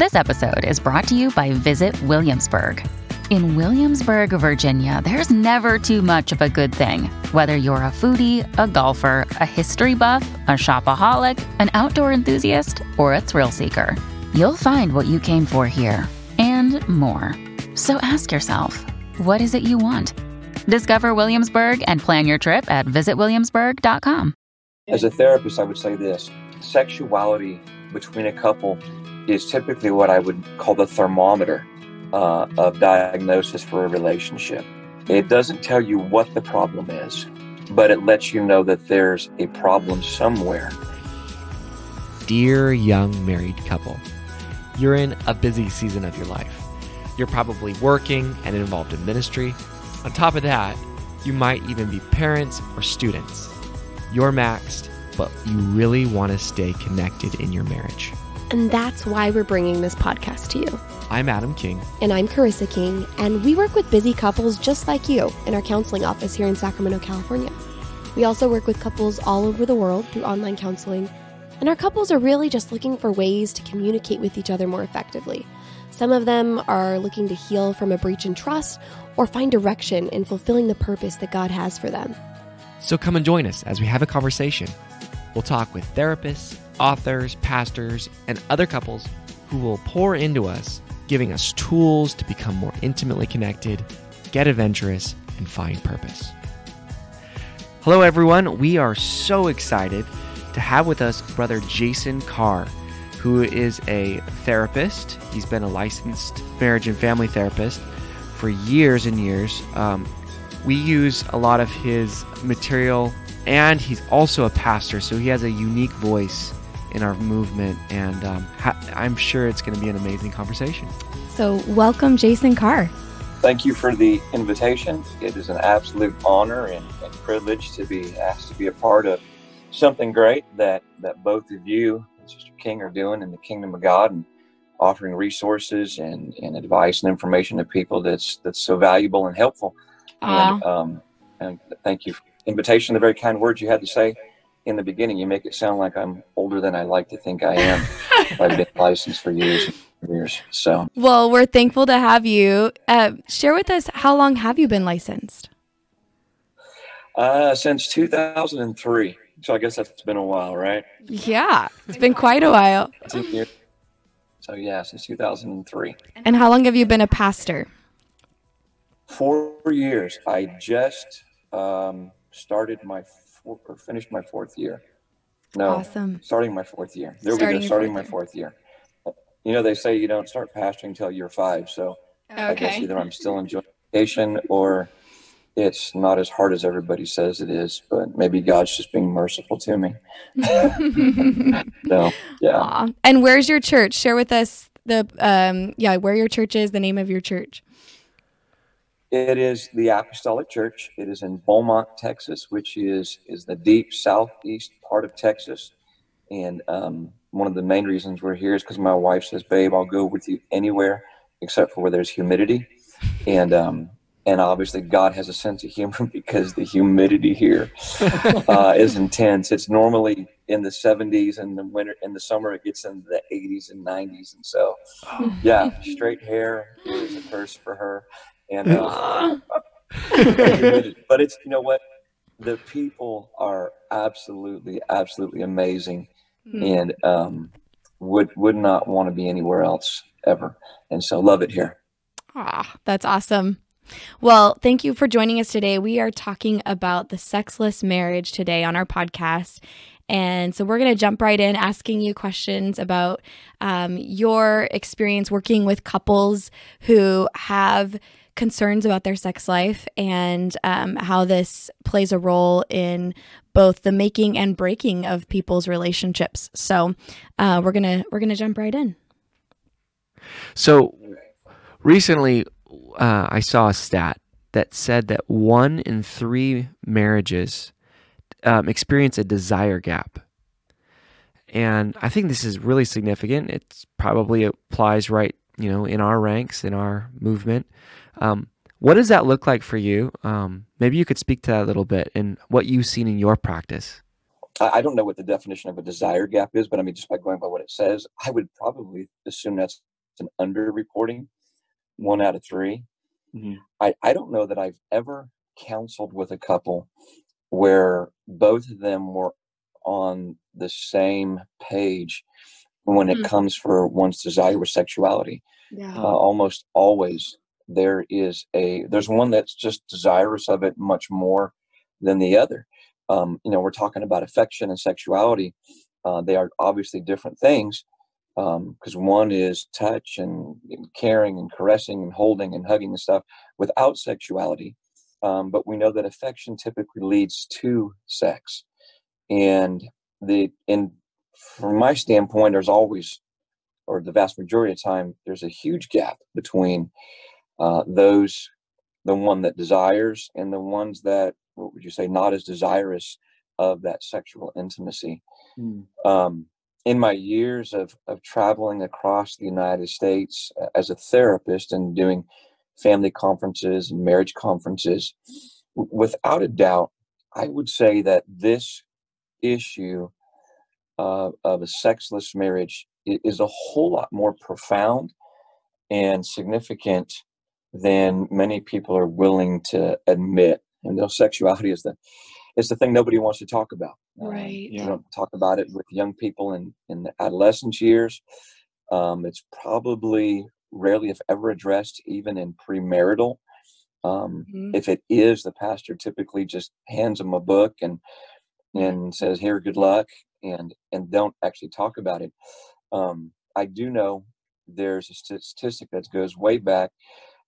This episode is brought to you by Visit Williamsburg. In Williamsburg, Virginia, there's never too much of a good thing. Whether you're a foodie, a golfer, a history buff, a shopaholic, an outdoor enthusiast, or a thrill seeker, you'll find what you came for here and more. So ask yourself, what is it you want? Discover Williamsburg and plan your trip at visitwilliamsburg.com. As a therapist, I would say this sexuality between a couple is typically what I would call the thermometer uh, of diagnosis for a relationship. It doesn't tell you what the problem is, but it lets you know that there's a problem somewhere. Dear young married couple, you're in a busy season of your life. You're probably working and involved in ministry. On top of that, you might even be parents or students. You're maxed, but you really want to stay connected in your marriage. And that's why we're bringing this podcast to you. I'm Adam King. And I'm Carissa King, and we work with busy couples just like you in our counseling office here in Sacramento, California. We also work with couples all over the world through online counseling, and our couples are really just looking for ways to communicate with each other more effectively. Some of them are looking to heal from a breach in trust or find direction in fulfilling the purpose that God has for them. So come and join us as we have a conversation. We'll talk with therapists, authors, pastors, and other couples who will pour into us, giving us tools to become more intimately connected, get adventurous, and find purpose. Hello, everyone. We are so excited to have with us Brother Jason Carr, who is a therapist. He's been a licensed marriage and family therapist for years and years. Um, we use a lot of his material, and he's also a pastor, so he has a unique voice in our movement, and um, ha- I'm sure it's going to be an amazing conversation. So, welcome, Jason Carr. Thank you for the invitation. It is an absolute honor and, and privilege to be asked to be a part of something great that, that both of you and Sister King are doing in the kingdom of God and offering resources and, and advice and information to people that's that's so valuable and helpful. And, um, and thank you for the invitation, the very kind words you had to say in the beginning. You make it sound like I'm older than I like to think I am. I've been licensed for years and years. So, Well, we're thankful to have you. Uh, share with us how long have you been licensed? uh, since 2003. So I guess that's been a while, right? Yeah, it's been quite a while. So yeah, since 2003. And how long have you been a pastor? Four years. I just um, started my four, or finished my fourth year. No, Awesome. starting my fourth year. There Starting we go. Starting fourth my fourth year. You know, they say you don't start pastoring until you're five. So I guess either I'm still enjoying vacation or it's not as hard as everybody says it is. But maybe God's just being merciful to me. So yeah. Aw. And where's your church? Share with us the um yeah, where your church is, the name of your church. It is the Apostolic Church. It is in Beaumont, Texas, which is is the deep southeast part of Texas. And um, one of the main reasons we're here is because my wife says, "Babe, I'll go with you anywhere except for where there's humidity." And um, and obviously God has a sense of humor because the humidity here uh, is intense. It's normally in the 70s, and the winter in the summer it gets into the 80s and 90s. And so, yeah, straight hair is a curse for her. And uh, but it's you know what the people are absolutely absolutely amazing and um would would not want to be anywhere else ever and so love it here Ah, that's awesome. Well, thank you for joining us today. We are talking about the sexless marriage today on our podcast. And so we're going to jump right in asking you questions about um, your experience working with couples who have concerns about their sex life and um, how this plays a role in both the making and breaking of people's relationships. So uh, we're gonna we're gonna jump right in. So recently, uh, I saw a stat that said that one in three marriages um, experience a desire gap. And I think this is really significant. It probably applies right, you know, in our ranks, in our movement. Um, what does that look like for you? Um, maybe you could speak to that a little bit and what you've seen in your practice. I don't know what the definition of a desire gap is, but I mean, just by going by what it says, I would probably assume that's an underreporting, one out of 3 mm-hmm. I, I don't know that I've ever counseled with a couple where both of them were on the same page when it mm-hmm. comes for one's desire with sexuality. Yeah. Uh, almost always there is a there's one that's just desirous of it much more than the other. Um, you know, we're talking about affection and sexuality. Uh, they are obviously different things because um, one is touch and, and, caring and caressing and holding and hugging and stuff without sexuality. Um, but we know that affection typically leads to sex and the and from my standpoint there's always or the vast majority of time there's a huge gap between uh, those the one that desires and the ones that what would you say not as desirous of that sexual intimacy mm. um, in my years of, of traveling across the united states uh, as a therapist and doing family conferences and marriage conferences without a doubt i would say that this issue uh, of a sexless marriage is a whole lot more profound and significant than many people are willing to admit. And know, sexuality is the is the thing nobody wants to talk about. Um, right. Um, you don't talk about it with young people in in the adolescence years. Um, it's probably rarely, if ever, addressed even in premarital. Um, mm-hmm. If it is, the pastor typically just hands them a book and and says, "Here, good luck," and and don't actually talk about it. Um, I do know there's a statistic that goes way back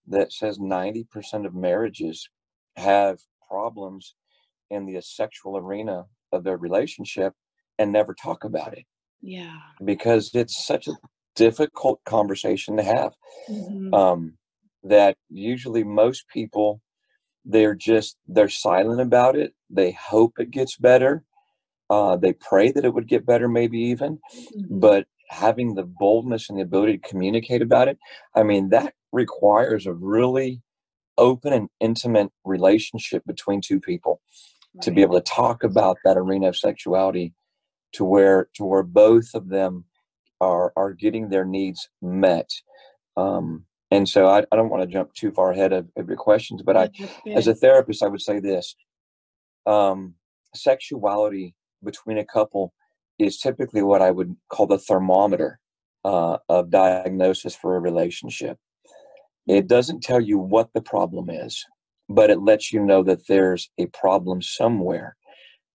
that says 90% of marriages have problems in the sexual arena of their relationship and never talk about it. Yeah. Because it's such a difficult conversation to have. Mm-hmm. Um, that usually most people they're just they're silent about it they hope it gets better uh, they pray that it would get better maybe even mm-hmm. but having the boldness and the ability to communicate about it i mean that requires a really open and intimate relationship between two people right. to be able to talk about that arena of sexuality to where to where both of them are are getting their needs met um, and so I, I don't want to jump too far ahead of, of your questions, but I, as a therapist, I would say this: um, sexuality between a couple is typically what I would call the thermometer uh, of diagnosis for a relationship. It doesn't tell you what the problem is, but it lets you know that there's a problem somewhere.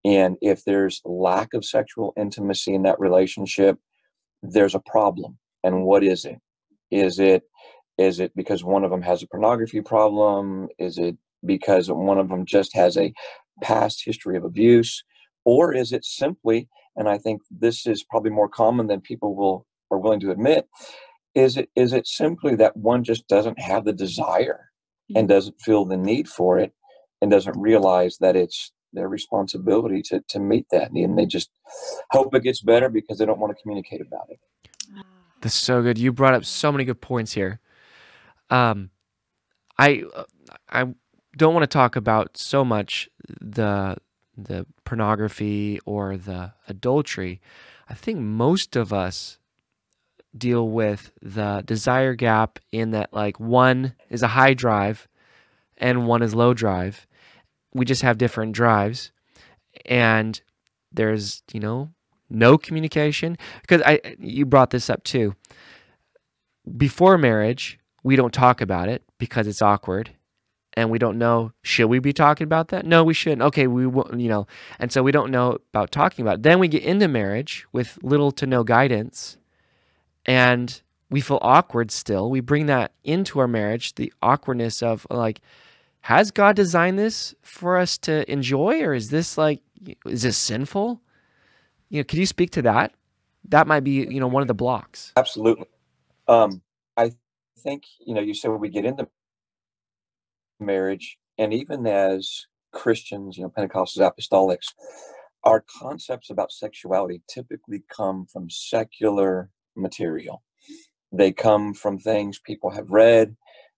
And if there's lack of sexual intimacy in that relationship, there's a problem. And what is it? Is it is it because one of them has a pornography problem? Is it because one of them just has a past history of abuse? Or is it simply, and I think this is probably more common than people will are willing to admit, is it is it simply that one just doesn't have the desire and mm-hmm. doesn't feel the need for it and doesn't realize that it's their responsibility to to meet that need and they just hope it gets better because they don't want to communicate about it. That's so good. You brought up so many good points here. Um, I I don't want to talk about so much the the pornography or the adultery. I think most of us deal with the desire gap in that like one is a high drive and one is low drive. We just have different drives and there's, you know, no communication because I you brought this up too. Before marriage, we don't talk about it because it's awkward and we don't know should we be talking about that? No we shouldn't. Okay we won't, you know and so we don't know about talking about it. Then we get into marriage with little to no guidance and we feel awkward still. We bring that into our marriage the awkwardness of like has god designed this for us to enjoy or is this like is this sinful? You know can you speak to that? That might be you know one of the blocks. Absolutely. Um I think, you know, you said we get into marriage, and even as Christians, you know, Pentecostals, apostolics, our concepts about sexuality typically come from secular material. They come from things people have read,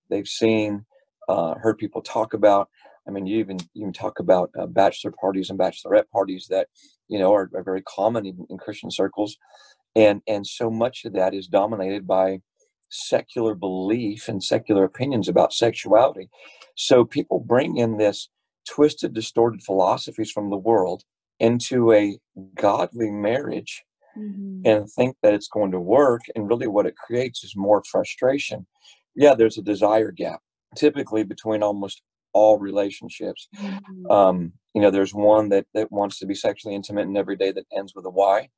they've seen, uh, heard people talk about. I mean, you even you even talk about uh, bachelor parties and bachelorette parties that you know are, are very common in, in Christian circles, and and so much of that is dominated by secular belief and secular opinions about sexuality. So people bring in this twisted, distorted philosophies from the world into a godly marriage mm-hmm. and think that it's going to work. And really, what it creates is more frustration. Yeah, there's a desire gap typically between almost all relationships. Mm-hmm. Um, you know, there's one that that wants to be sexually intimate and every day that ends with a Y.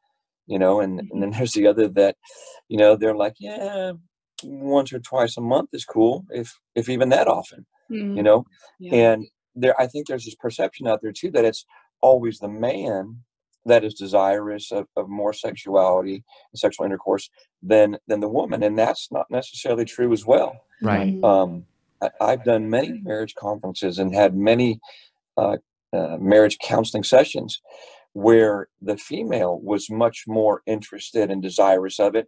You know, and, mm-hmm. and then there's the other that, you know, they're like, yeah, once or twice a month is cool, if if even that often. You mm-hmm. know, yeah. and there, I think there's this perception out there too that it's always the man that is desirous of, of more sexuality and sexual intercourse than than the woman and that's not necessarily true as well right mm-hmm. um, I, have done many marriage conferences and had many uh, uh, marriage counseling sessions where the female was much more interested and desirous of it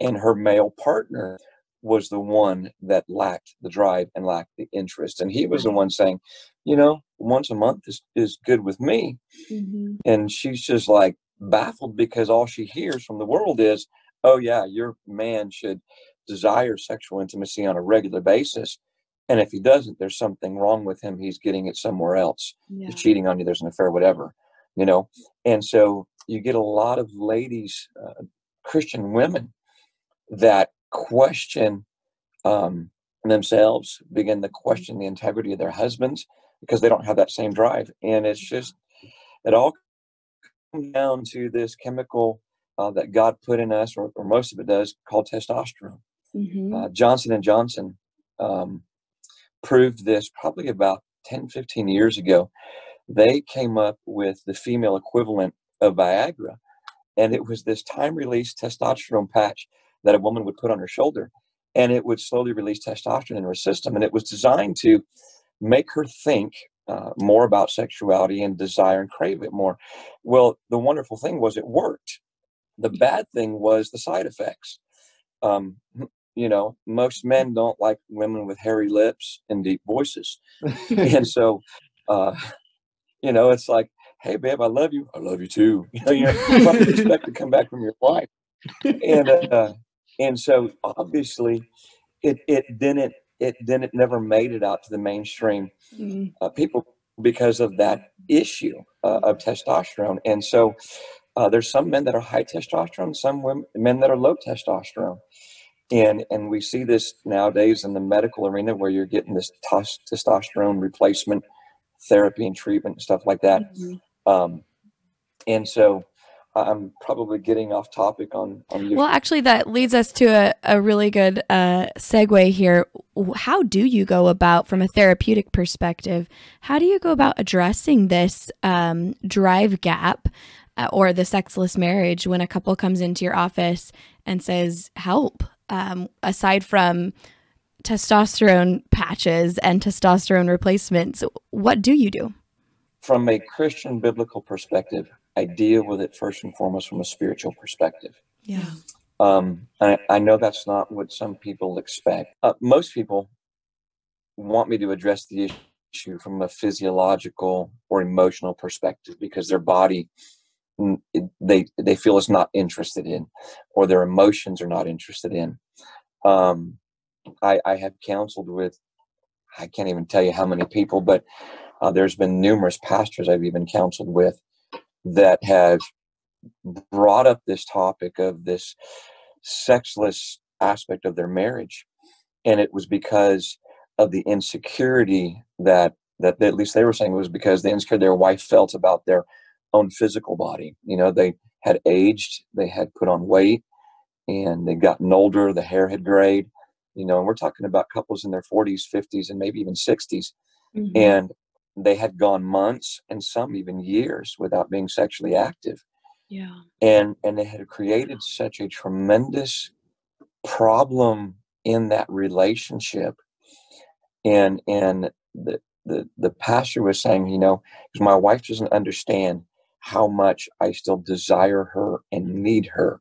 and her male partner was the one that lacked the drive and lacked the interest. And he was the one saying, you know, once a month is, is good with me. Mm-hmm. And she's just like baffled because all she hears from the world is, oh, yeah, your man should desire sexual intimacy on a regular basis. And if he doesn't, there's something wrong with him. He's getting it somewhere else. Yeah. He's cheating on you. There's an affair, whatever, you know? And so you get a lot of ladies, uh, Christian women that question um, themselves, begin to question the integrity of their husbands because they don't have that same drive. And it's just, it all comes down to this chemical uh, that God put in us, or, or, most of it does, called testosterone. Mm-hmm. Uh, Johnson and Johnson um, proved this probably about 10, 15 years ago. They came up with the female equivalent of Viagra, and it was this time release testosterone patch that a woman would put on her shoulder and it would slowly release testosterone in her system. And it was designed to make her think uh, more about sexuality and desire and crave it more. Well the wonderful thing was it worked. The bad thing was the side effects. Um, you know most men don't like women with hairy lips and deep voices. And so uh, you know it's like hey babe i love you. I love you too. You know you expect to come back from your wife and uh, and so obviously it it didn't it didn't never made it out to the mainstream mm-hmm. uh, people because of that issue uh, of testosterone and so uh, there's some men that are high testosterone some women, men that are low testosterone and and we see this nowadays in the medical arena where you're getting this tos- testosterone replacement therapy and treatment and stuff like that mm-hmm. um, and so I'm probably getting off topic on on Well, actually, that leads us to a, a really good uh, segue here. How do you go about, from a therapeutic perspective, how do you go about addressing this um, drive gap uh, or the sexless marriage when a couple comes into your office and says, "Help"? Um, aside from testosterone patches and testosterone replacements, what do you do? From a Christian biblical perspective, I deal with it first and foremost from a spiritual perspective. Yeah. Um, I, I know that's not what some people expect. Uh, most people want me to address the issue from a physiological or emotional perspective because their body they they feel is not interested in or their emotions are not interested in um, I, I have counseled with i can't even tell you how many people but uh, there's been numerous pastors i've even counseled with that have brought up this topic of this sexless aspect of their marriage. And it was because of the insecurity that that at least they were saying it was because the insecurity their wife felt about their own physical body. You know they had aged they had put on weight and they'd gotten older the hair had grayed. You know and we're talking about couples in their 40s 50s and maybe even 60s mm-hmm. and they had gone months and some even years without being sexually active yeah and and they had created such a tremendous problem in that relationship. And and the the the pastor was saying, you know, because my wife doesn't understand how much I still desire her and need her.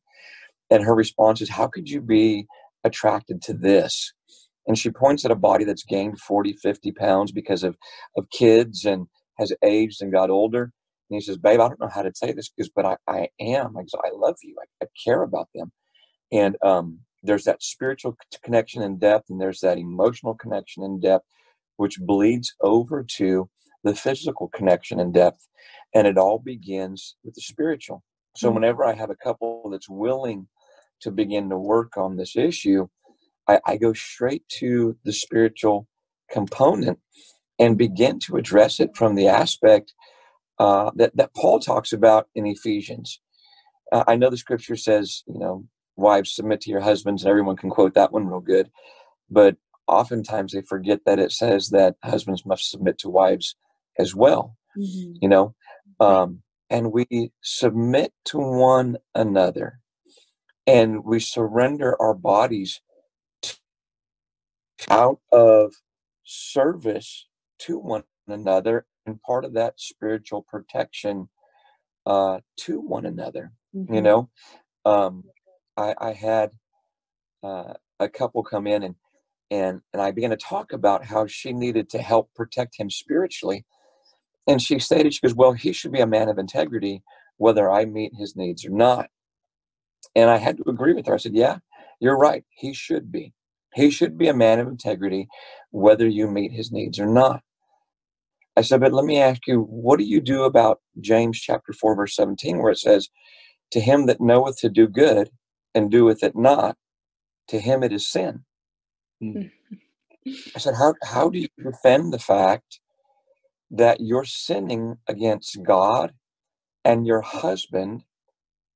And her response is, How could you be attracted to this? And she points at a body that's gained 40, 50 pounds because of, of kids and has aged and got older. And he says, Babe, I don't know how to say this because, but I, I am. I, I love you. I, I care about them. And um, there's that spiritual connection in depth, and there's that emotional connection in depth, which bleeds over to the physical connection in depth. And it all begins with the spiritual. So, mm-hmm. whenever I have a couple that's willing to begin to work on this issue, I, I go straight to the spiritual component and begin to address it from the aspect uh, that, that Paul talks about in Ephesians. Uh, I know the scripture says, you know, wives submit to your husbands, and everyone can quote that one real good. But oftentimes they forget that it says that husbands must submit to wives as well, mm-hmm. you know, um, and we submit to one another and we surrender our bodies out of service to one another and part of that spiritual protection uh, to one another. Mm-hmm. You know, um, I, I had uh, a couple come in and and and I began to talk about how she needed to help protect him spiritually. And she stated, she goes, Well, he should be a man of integrity, whether I meet his needs or not. And I had to agree with her. I said, Yeah, you're right. He should be. He should be a man of integrity, whether you meet his needs or not. I said, but let me ask you, what do you do about James chapter 4, verse 17, where it says, To him that knoweth to do good and doeth it not, to him it is sin. Hmm. I said, how, how do you defend the fact that you're sinning against God and your husband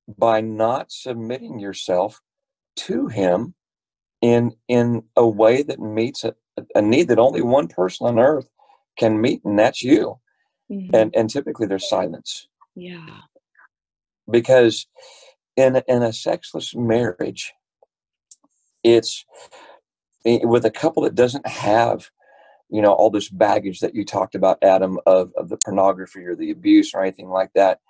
by not submitting yourself to him in in a way that meets a, a need that only one person on earth can meet and that's you. Mm-hmm. and and typically there's silence. Yeah. Because in in a sexless marriage it's with a couple that doesn't have you know all this baggage that you talked about adam of, of the pornography or the abuse or anything like that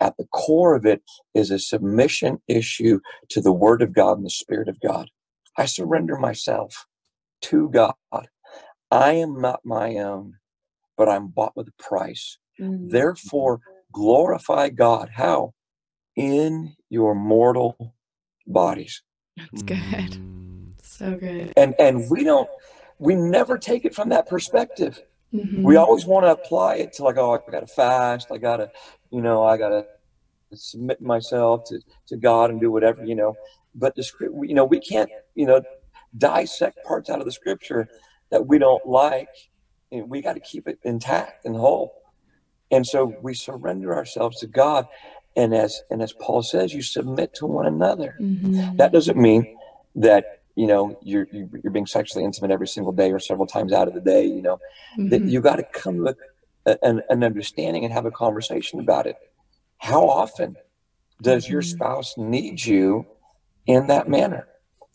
at the core of it is a submission issue to the word of god and the spirit of god I surrender myself to God. I am not my own, but I'm bought with a price. Mm-hmm. Therefore, glorify God. How? In your mortal bodies. That's good. Mm. So good. And and we don't we never take it from that perspective. Mm-hmm. We always want to apply it to like, oh, I gotta fast, I gotta, you know, I gotta submit myself to, to God and do whatever, you know but the script, you know, we can't, you know, dissect parts out of the scripture that we don't like. And we got to keep it intact and whole. And so we surrender ourselves to God. And as and as Paul says, you submit to one another. Mm-hmm. That doesn't mean that you know you're you're being sexually intimate every single day or several times out of the day. You know mm-hmm. that you got to come with an, an understanding and have a conversation about it. How often does mm-hmm. your spouse need you in that manner.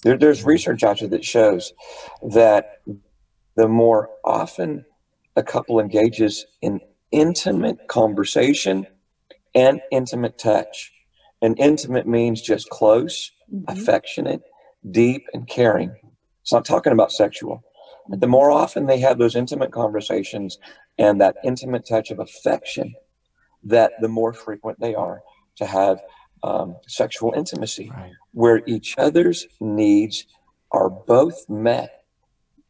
There, there's research out there that shows that the more often a couple engages in intimate conversation and intimate touch, and intimate means just close, mm-hmm. affectionate, deep, and caring. It's not talking about sexual. But the more often they have those intimate conversations and that intimate touch of affection, that the more frequent they are to have um, sexual intimacy, right. where each other's needs are both met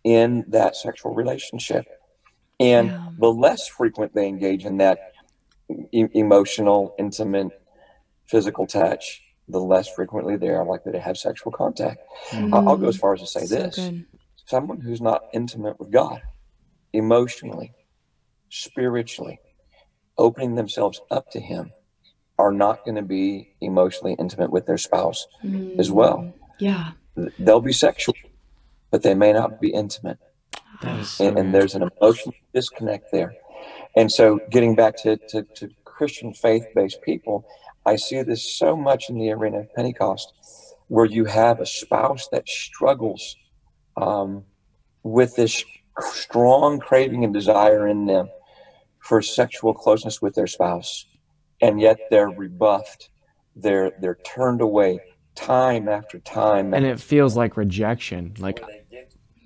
in that sexual relationship. And yeah. the less frequent they engage in that e- emotional, intimate, physical touch, the less frequently they are likely to have sexual contact. Mm. I'll go as far as to say so this good. someone who's not intimate with God, emotionally, spiritually, opening themselves up to Him are not going to be emotionally intimate with their spouse mm. as well. Yeah. They'll be sexual, but they may not be intimate. So and, and, there's an emotional disconnect there. And so, getting back to, to, to Christian faith based people, I see this so much in the arena of Pentecost, where you have a spouse that struggles um, with this strong craving and desire in them for sexual closeness with their spouse, and yet they're rebuffed. They're they're turned away time after time. And it feels like rejection. Like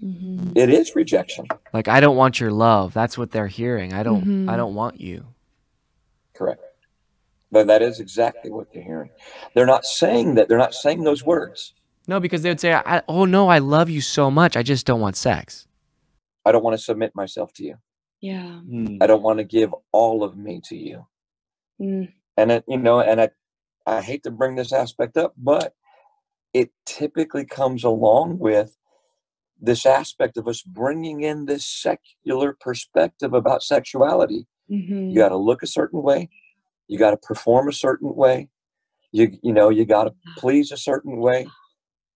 Mm-hmm. it is rejection. like I don't want your love. That's what they're hearing. I don't Mhm. I don't want you. Correct. But that is exactly what they're hearing. They're not saying that. They're not saying those words. No, because they would say, I, "Oh no, I love you so much. I just don't want sex." I don't want to submit myself to you. Yeah. I don't want to give all of me to you. Mm. And it, you know, and I, I hate to bring this aspect up, but it typically comes along with this aspect of us bringing in this secular perspective about sexuality. Mhm. You got to look a certain way. You got to perform a certain way. You, you know, you got to please a certain way.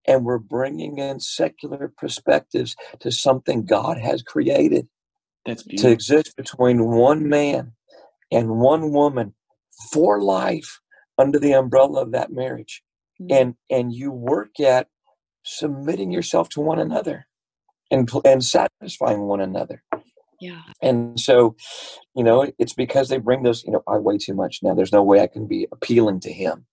And we're bringing in secular perspectives to something God has created That's to exist between one man and one woman for life under the umbrella of that marriage Mm. and and you work at submitting yourself to one another and and satisfying one another Yeah. and so you know it's because they bring those you know i weigh too much now there's no way i can be appealing to him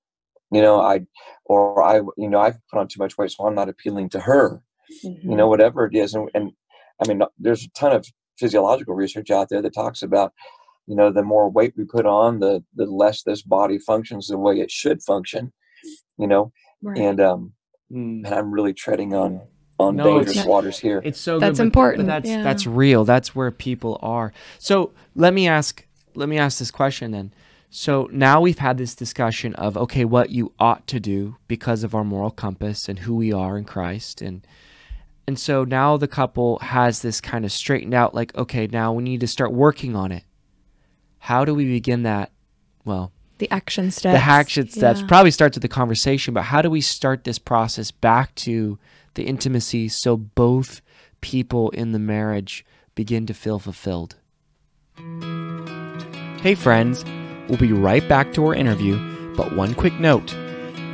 you know i or i you know i've put on too much weight so i'm not appealing to her Mm-hmm. you know whatever it is and, and i mean there's a ton of physiological research out there that talks about you know the more weight we put on the the less this body functions the way it should function you know Right. and um Mm. and i'm really treading on on No, dangerous it's- waters here It's so That's good, but- important, But that's yeah. that's real. That's where people are. So let me ask let me ask this question then. So now we've had this discussion of okay, what you ought to do because of our moral compass and who we are in Christ and and so now the couple has this kind of straightened out like okay, now we need to start working on it. How do we begin that? Well, the action steps. the action steps Yeah. probably starts with the conversation, but how do we start this process back to the intimacy so both people in the marriage begin to feel fulfilled? Hey, friends, we'll be right back to our interview, but one quick note.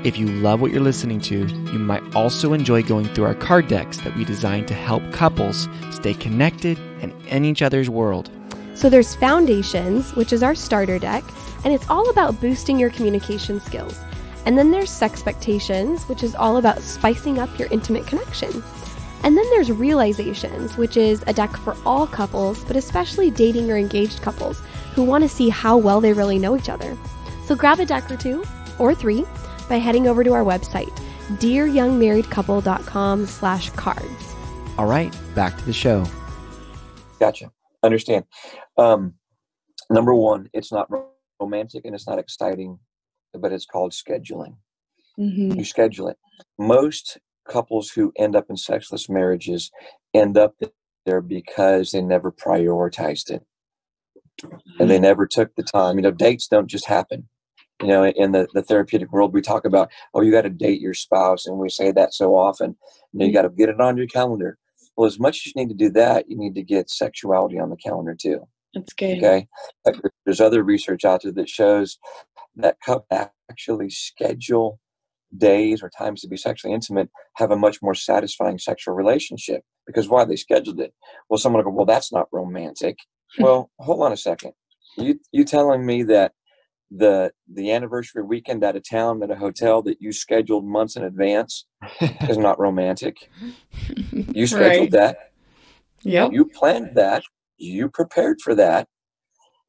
If you love what you're listening to, you might also enjoy going through our card decks that we designed to help couples stay connected and in each other's world. So there's Foundations, which is our starter deck, and it's all about boosting your communication skills. And then there's Sexpectations, which is all about spicing up your intimate connection. And then there's Realizations, which is a deck for all couples, but especially dating or engaged couples who want to see how well they really know each other. So grab a deck or two, or three, by heading over to our website, dearyoungmarriedcouple.com slash cards. All right, back to the show. Gotcha. Understand. Um, number one, it's not romantic and it's not exciting, but it's called scheduling. Mhm. You schedule it. Most couples who end up in sexless marriages end up there because they never prioritized it and they never took the time. You know, dates don't just happen. You know, in the, the therapeutic world, we talk about, oh, you got to date your spouse, and we say that so often. You know, you got to get it on your calendar. Well, as much as you need to do that, you need to get sexuality on the calendar too. That's good. Okay. There's other research out there that shows that couples actually schedule days or times to be sexually intimate have a much more satisfying sexual relationship because why they scheduled it. Well, someone will go, well, that's not romantic. well, hold on a second. You you telling me that the the anniversary weekend at a town at a hotel that you scheduled months in advance is not romantic. You scheduled that. Yep. You planned that. You prepared for that.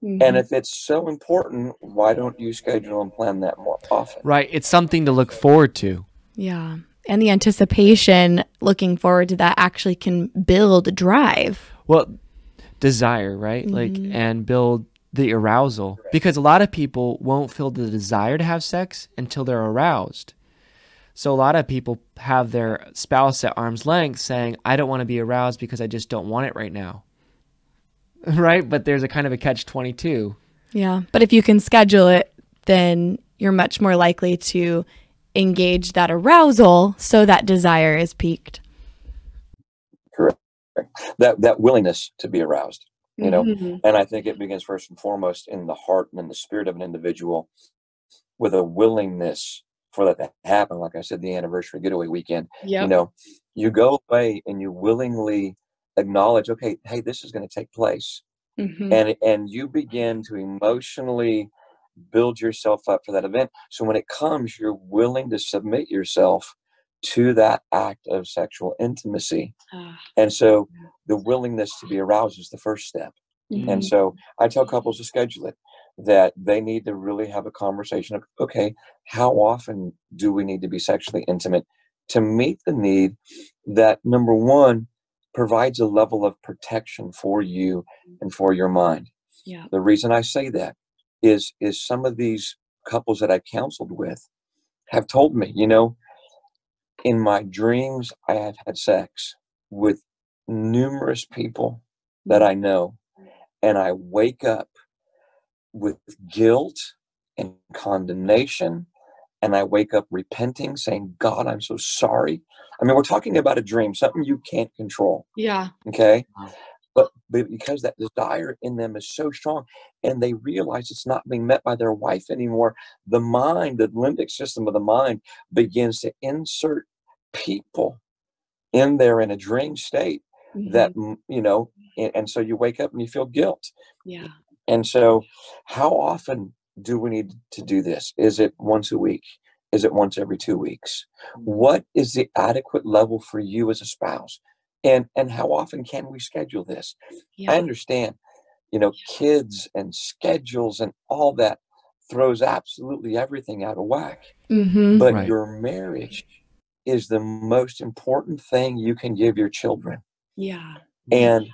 Mm-hmm. And if it's so important, why don't you schedule and plan that more often? Right, it's something to look forward to. Yeah. And the anticipation looking forward to that actually can build drive. Well, desire, right? Like and build the arousal because a lot of people won't feel the desire to have sex until they're aroused. So a lot of people have their spouse at arm's length saying, "I don't want to be aroused because I just don't want it right now." Right? But there's a kind of a catch 22. Yeah. But if you can schedule it, then you're much more likely to engage that arousal so that desire is piqued. That that willingness to be aroused, you know. Mhm. And I think it begins first and foremost in the heart and in the spirit of an individual with a willingness for that to happen, like I said, the anniversary getaway weekend, Yep. you know, you go away and you willingly acknowledge, okay, hey, this is going to take place. Mhm. And and you begin to emotionally build yourself up for that event. So when it comes, you're willing to submit yourself to that act of sexual intimacy. Ah, And so the willingness to be aroused is the first step. mhm. And so I tell couples to schedule it that they need to really have a conversation of, okay, how often do we need to be sexually intimate to meet the need that number one provides a level of protection for you and for your mind. Yeah. The reason I say that is is some of these couples that I counseled with have told me, you know, in my dreams I have had sex with numerous people that I mm. know and I wake up with guilt and condemnation and I wake up repenting saying God I'm so sorry. I mean we're talking about a dream something you can't control Yeah. okay but, but because that desire in them is so strong and they realize it's not being met by their wife anymore the mind the limbic system of the mind begins to insert people in there in a dream state that Mhm. mm, you know and, and so you wake up and you feel guilt. Yeah. and so how often do we need to do this? Is it once a week? Is it once every two weeks? What is the adequate level for you as a spouse? And and how often can we schedule this? I understand you know kids and schedules and all that throws absolutely everything out of whack. Mhm. but Right. your marriage is the most important thing you can give your children. Yeah. and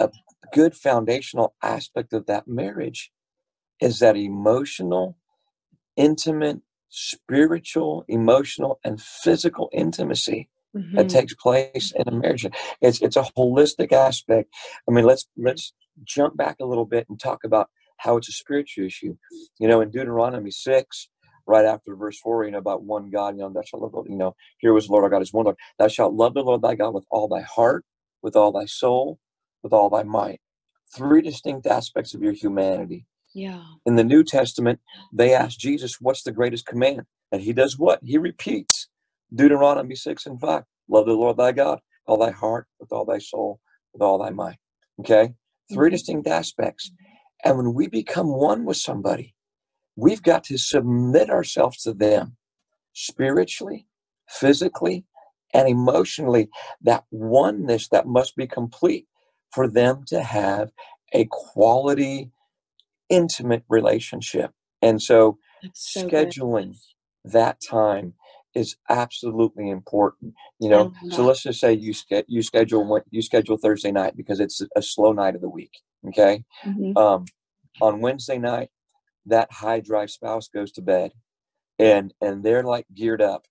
a good foundational aspect of that marriage is that emotional intimate spiritual emotional and physical intimacy that Mhm. takes place in a marriage. It's it's a holistic aspect. I mean let's let's jump back a little bit and talk about how it's a spiritual issue. You know in deuteronomy 6 right after verse 4 you know about one god you know thou shalt love you know here was the lord our god is one lord thou shalt love the lord thy god with all thy heart with all thy soul with all thy might three distinct aspects of your humanity Yeah. in the New Testament, they ask Jesus, What's the greatest command? And he does what? He repeats Deuteronomy 6 and 5. Love the Lord thy God, all thy heart, with all thy soul, with all thy might. Okay? 3 Mhm. distinct aspects. And when we become one with somebody, we've got to submit ourselves to them spiritually, physically, and emotionally. That oneness that must be complete for them to have a quality intimate relationship. And so so good. scheduling that time is absolutely important. You know, so let's just say you ske- you schedule what you schedule Thursday night because it's a slow night of the week. Okay. Mhm. Um, on Wednesday night, that high drive spouse goes to bed and and they're like geared up,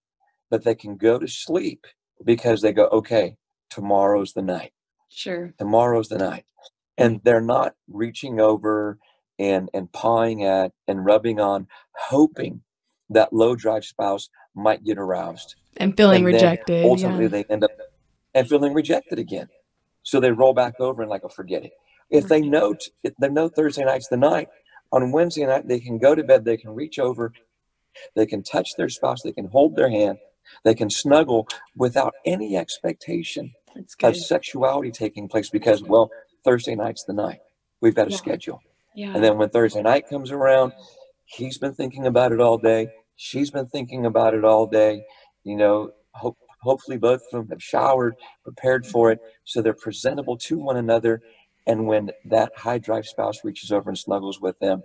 but they can go to sleep because they go, okay, tomorrow's the night Sure. tomorrow's the night and they're not reaching over and and pawing at and rubbing on hoping that low drive spouse might get aroused And feeling and rejected. ultimately Yeah. they end up and feeling rejected again so they roll back over and like oh forget it if they Right. know t- if they know thursday night's the night on wednesday night they can go to bed they can reach over they can touch their spouse they can hold their hand they can snuggle without any expectation of sexuality taking place because well thursday night's the night. We've got a Yeah. schedule. Yeah. and then when thursday night comes around he's been thinking about it all day. She's been thinking about it all day. You know hope, hopefully both of them have showered prepared for it so they're presentable to one another and when that high drive spouse reaches over and snuggles with them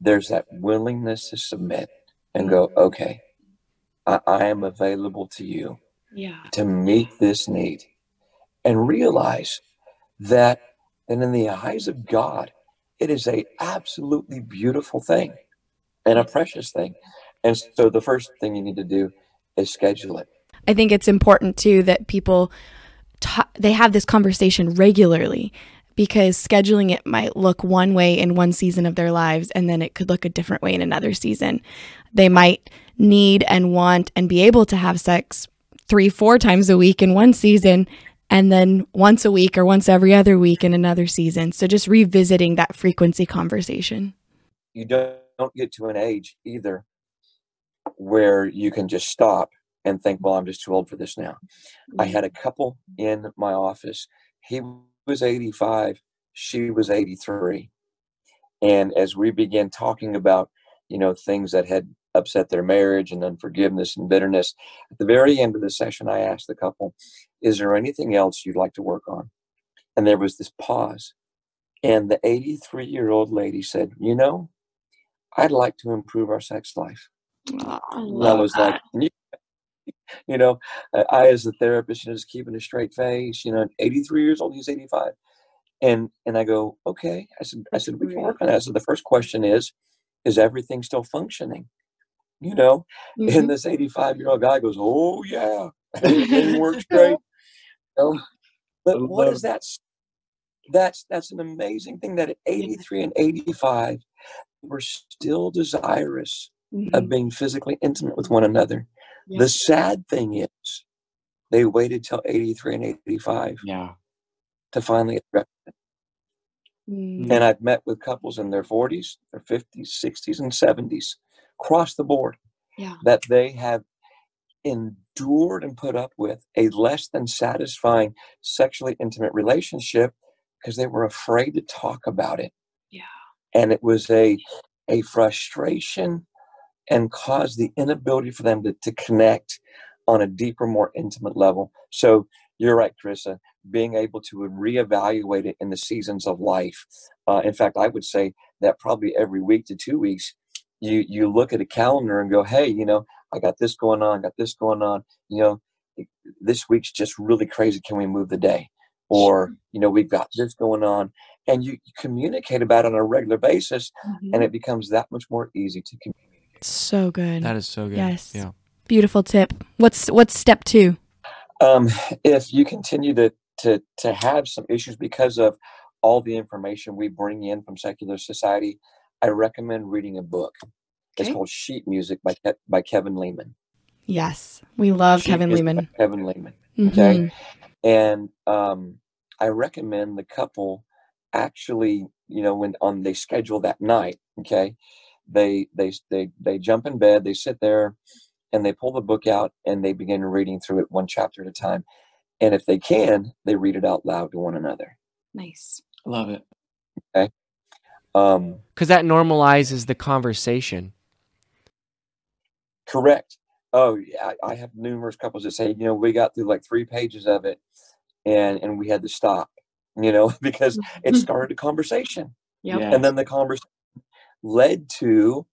there's that willingness to submit and go mm-hmm. okay I, I am available to you yeah. to meet this need and realize that and in the eyes of God, it is a absolutely beautiful thing and a precious thing. And so the first thing you need to do is schedule it. I think it's important too that people ta- they have this conversation regularly because scheduling it might look one way in one season of their lives and then it could look a different way in another season. They might need and want and be able to have sex 3 4 times a week in one season and then once a week or once every other week in another season. So just revisiting that frequency conversation. You don't get to an age either where you can just stop and think, well, I'm just too old for this now. I had a couple in my office. He was 85, she was 83. And as we began talking about, you know, things that had upset their marriage and unforgiveness and bitterness, at the very end of the session, I asked the couple, is there anything else you'd like to work on? And there was this pause. And the 83 year old lady said, you know, I'd like to improve our sex life. Oh, I And I was that. like, you, know, I, I as a therapist, you know, just keeping a straight face. You know, 83 years old, he's 85, and and I go, okay. I said, I said we can work on that. So the first question is, is everything still functioning? You know, Mhm. and this 85 year old guy goes, oh yeah, everything works great. You know? But what is that? That's that's an amazing thing that at 83 and 85, we're still desirous Mhm. of being physically intimate with one another. Yeah. The sad thing is, they waited till 83 and 85 Yeah. to finally address it. Mm. And I've met with couples in their 40s, their 50s, 60s, and 70s across the board Yeah. that they have endured and put up with a less than satisfying sexually intimate relationship because they were afraid to talk about it. Yeah. And it was a a frustration and cause the inability for them to, to connect on a deeper, more intimate level. So you're right, Carissa, being able to reevaluate it in the seasons of life. Uh, in fact, I would say that probably every week to two weeks, you you look at a calendar and go, hey, you know, I got this going on, got this going on. You know, this week's just really crazy. Can we move the day? Or you know, we've got this going on, and you, you communicate about it on a regular basis, Mhm. and it becomes that much more easy to communicate. So good. That is so good. Yes. Yeah. Beautiful tip. What's what's step two? Um, if you continue to to to have some issues because of all the information we bring in from secular society, I recommend reading a book. Okay. It's called Sheet Music by Ke- by Kevin Leman. Yes, we love Sheet Kevin Leman. Kevin Leman. Okay. Mhm. and um, I recommend the couple actually, you know, when on they schedule that night, okay, they they they they jump in bed, they sit there, and they pull the book out and they begin reading through it one chapter at a time, and if they can, they read it out loud to one another. Nice. Love it. Okay. Um, Because that normalizes the conversation. correct. Oh, yeah, I, I have numerous couples that say, you know, we got through like three pages of it, and and we had to stop, you know, because it started a conversation. Yep. Yeah. and then the conversation led to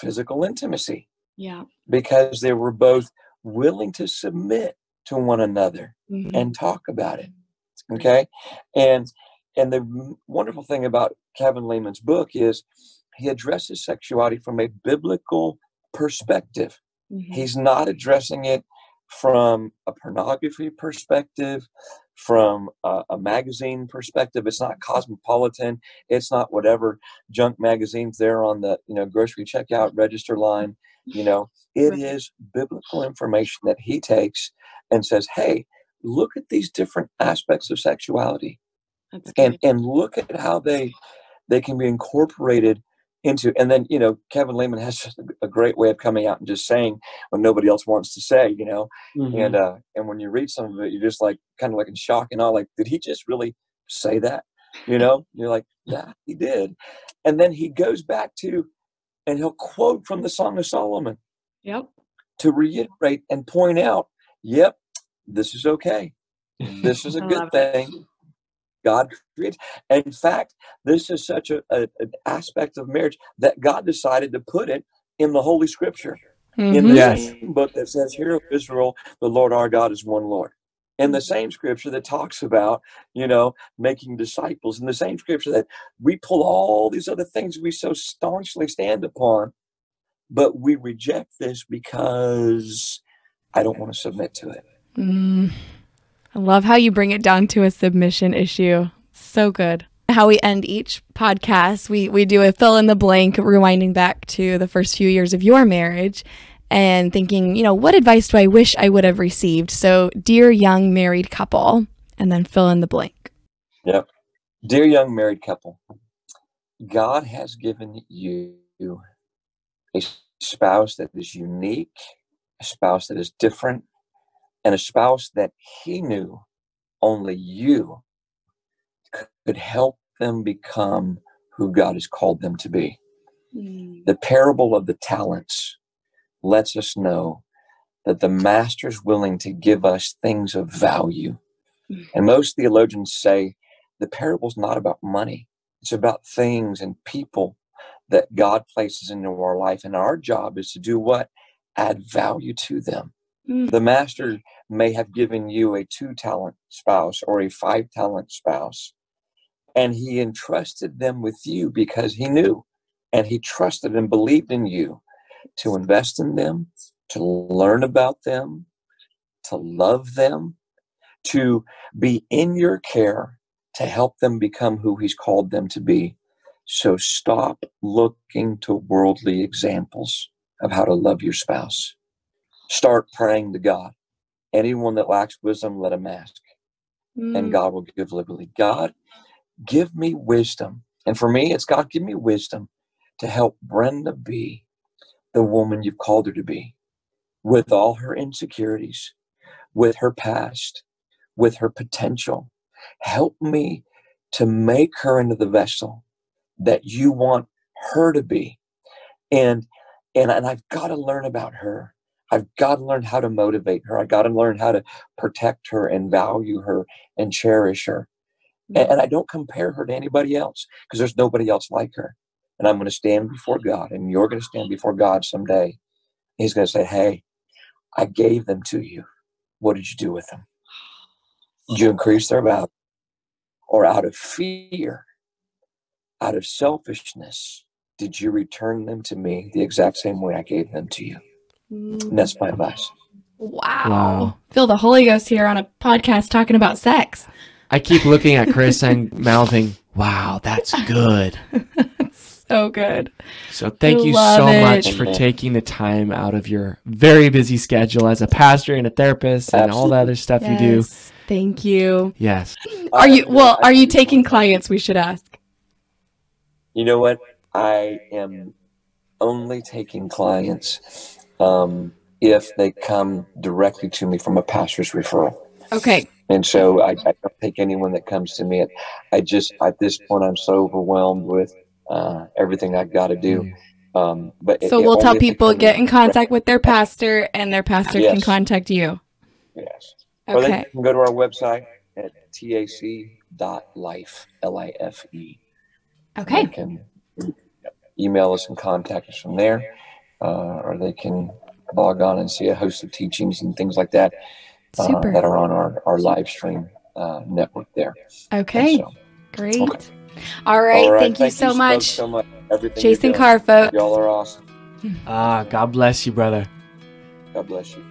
physical intimacy Yeah. because they were both willing to submit to one another Mhm. and talk about it okay and and the wonderful thing about kevin leman's book is he addresses sexuality from a biblical perspective Mhm. he's not addressing it from a pornography perspective from a, a magazine perspective it's not cosmopolitan it's not whatever junk magazines there on the you know grocery checkout register line you know. It is biblical information that he takes and says hey look at these different aspects of sexuality and and look at how they they can be incorporated into and then you know kevin leman has a- great way of coming out and just saying what nobody else wants to say you know? Mm-hmm. and uh and when you read some of it you're just like kind of like in shock and all like did he just really say that? You know? You're like yeah he did. And then he goes back to and he'll quote from the song of solomon Yep. to reiterate and point out yep this is okay. This is a good thing god creates in fact this is such a, a- an aspect of marriage that god decided to put it in the holy scripture in the Mhm. Yes. same book that says, "Hear, O Israel, the Lord our God is one Lord. In the same scripture that talks about, you know, making disciples, in the same scripture that we pull all these other things we so staunchly stand upon, but we reject this because I don't want to submit to it. Mm. I love how you bring it down to a submission issue. So good. How we end each podcast, we we do a fill in the blank, rewinding back to the first few years of your marriage and thinking, you know, what advice do I wish I would have received? So, dear young married couple, and then fill in the blank. Yep. Dear young married couple, God has given you a spouse that is unique, a spouse that is different, and a spouse that he knew only you could help them become who God has called them to be. Mm. The parable of the talents lets us know that the master is willing to give us things of value. Mm. And most theologians say the parable is not about money, it's about things and people that God places into our life. And our job is to do what? Add value to them. Mm. The master may have given you a two talent spouse or a five talent spouse, and he entrusted them with you because he knew and he trusted and believed in you to invest in them, to learn about them, to love them, to be in your care, to help them become who he's called them to be. So stop looking to worldly examples of how to love your spouse. Start praying to God. Anyone that lacks wisdom, let him ask. Mm. And God will give liberally. God, give me wisdom. And for me, it's God, give me wisdom to help Brenda be the woman you've called her to be with all her insecurities, with her past, with her potential. Help me to make her into the vessel that you want her to be. And and, and I've got to learn about her. I've got to learn how to motivate her. I've got to learn how to protect her and value her and cherish her. And, mm-hmm. and I don't compare her to anybody else because there's nobody else like her. And I'm going to stand before God, and you're going to stand before God someday. He's going to say, Hey, I gave them to you. What did you do with them? Did you increase their value? Or out of fear, out of selfishness, did you return them to me the exact same way I gave them to you? And that's my advice. Wow. wow. Feel the Holy Ghost here on a podcast talking about sex. I keep looking at Chris and mouthing, wow, that's good. so good. So thank I you so it. much for taking the time out of your very busy schedule as a pastor and a therapist Absolutely. and all the other stuff yes. you do. Thank you. Yes. Are you well, are you taking clients we should ask? You know what? I am only taking clients um, if they come directly to me from a pastor's referral. Okay. And so I, I don't take anyone that comes to me. I just, at this point, I'm so overwhelmed with uh, everything I've got to do. Mm. Um, but so it, we'll it tell people get in contact with their pastor, and their pastor yes. can contact you. Yes. Okay. Or they can go to our website at tac.life, L-I-F-E. Okay. They can email us and contact us from there, uh, or they can log on and see a host of teachings and things like that uh, that are on our, our live stream uh, network there. Okay. So, Great. Okay. All right. All right. Thank, Thank, you so you much. So much. Jason Carr, folks. Y'all are awesome. Ah, God bless you, brother. God bless you.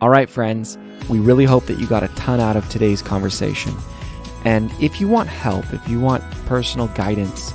All right, friends. We really hope that you got a ton out of today's conversation. And if you want help, if you want personal guidance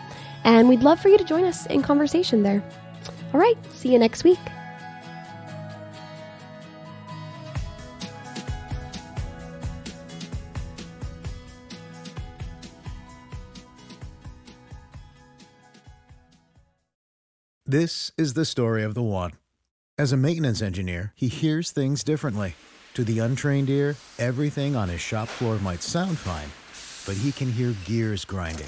and we'd love for you to join us in conversation there. All right, see you next week. This is the story of the one. As a maintenance engineer, he hears things differently. To the untrained ear, everything on his shop floor might sound fine, but he can hear gears grinding